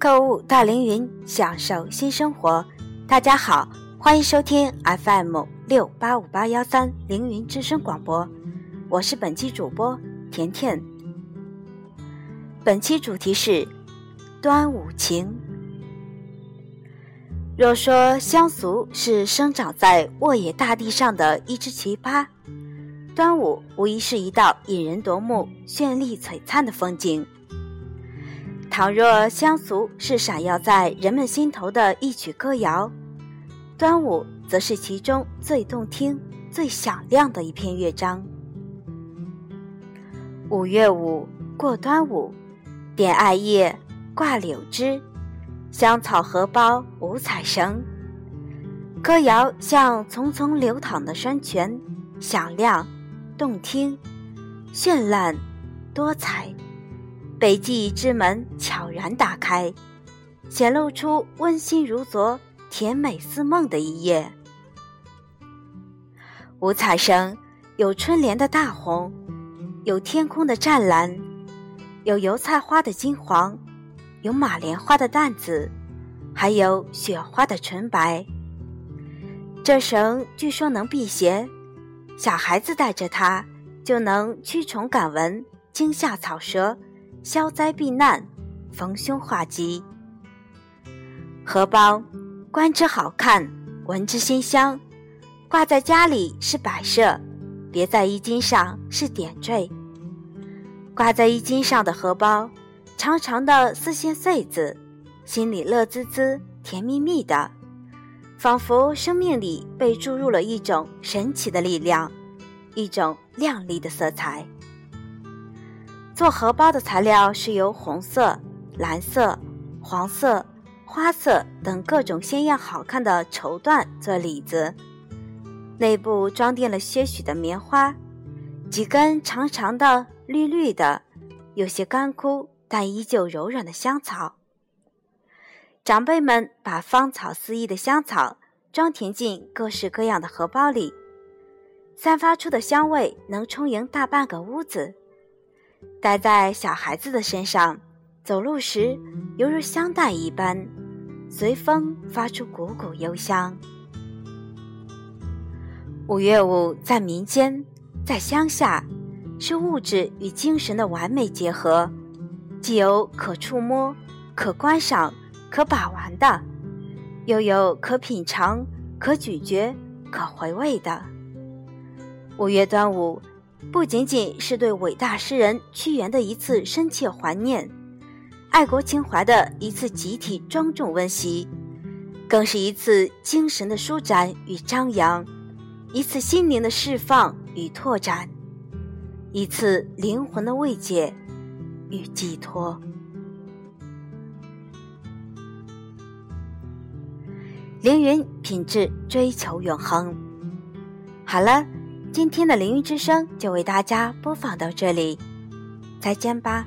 购物到凌云，享受新生活。大家好，欢迎收听 FM 六八五八幺三凌云之声广播，我是本期主播甜甜。本期主题是端午情。若说乡俗是生长在沃野大地上的一只奇葩，端午无疑是一道引人夺目、绚丽璀璨的风景。倘若乡俗是闪耀在人们心头的一曲歌谣，端午则是其中最动听、最响亮的一篇乐章。五月五过端午，点艾叶，挂柳枝，香草荷包五彩绳。歌谣像淙淙流淌的山泉，响亮、动听、绚烂、多彩。北极之门悄然打开，显露出温馨如昨、甜美似梦的一夜。五彩绳有春联的大红，有天空的湛蓝，有油菜花的金黄，有马莲花的淡紫，还有雪花的纯白。这绳据说能辟邪，小孩子带着它就能驱虫赶蚊、惊吓草蛇。消灾避难，逢凶化吉。荷包，观之好看，闻之馨香，挂在家里是摆设，别在衣襟上是点缀。挂在衣襟上的荷包，长长的丝线穗子，心里乐滋滋、甜蜜蜜的，仿佛生命里被注入了一种神奇的力量，一种亮丽的色彩。做荷包的材料是由红色、蓝色、黄色、花色等各种鲜艳好看的绸缎做里子，内部装订了些许的棉花，几根长长的、绿绿的、有些干枯但依旧柔软的香草。长辈们把芳草四溢的香草装填进各式各样的荷包里，散发出的香味能充盈大半个屋子。戴在小孩子的身上，走路时犹如香袋一般，随风发出股股幽香。五月五在民间，在乡下，是物质与精神的完美结合，既有可触摸、可观赏、可把玩的，又有可品尝、可咀嚼、可回味的。五月端午。不仅仅是对伟大诗人屈原的一次深切怀念，爱国情怀的一次集体庄重温习，更是一次精神的舒展与张扬，一次心灵的释放与拓展，一次灵魂的慰藉与寄托。凌云品质追求永恒。好了。今天的凌云之声就为大家播放到这里，再见吧。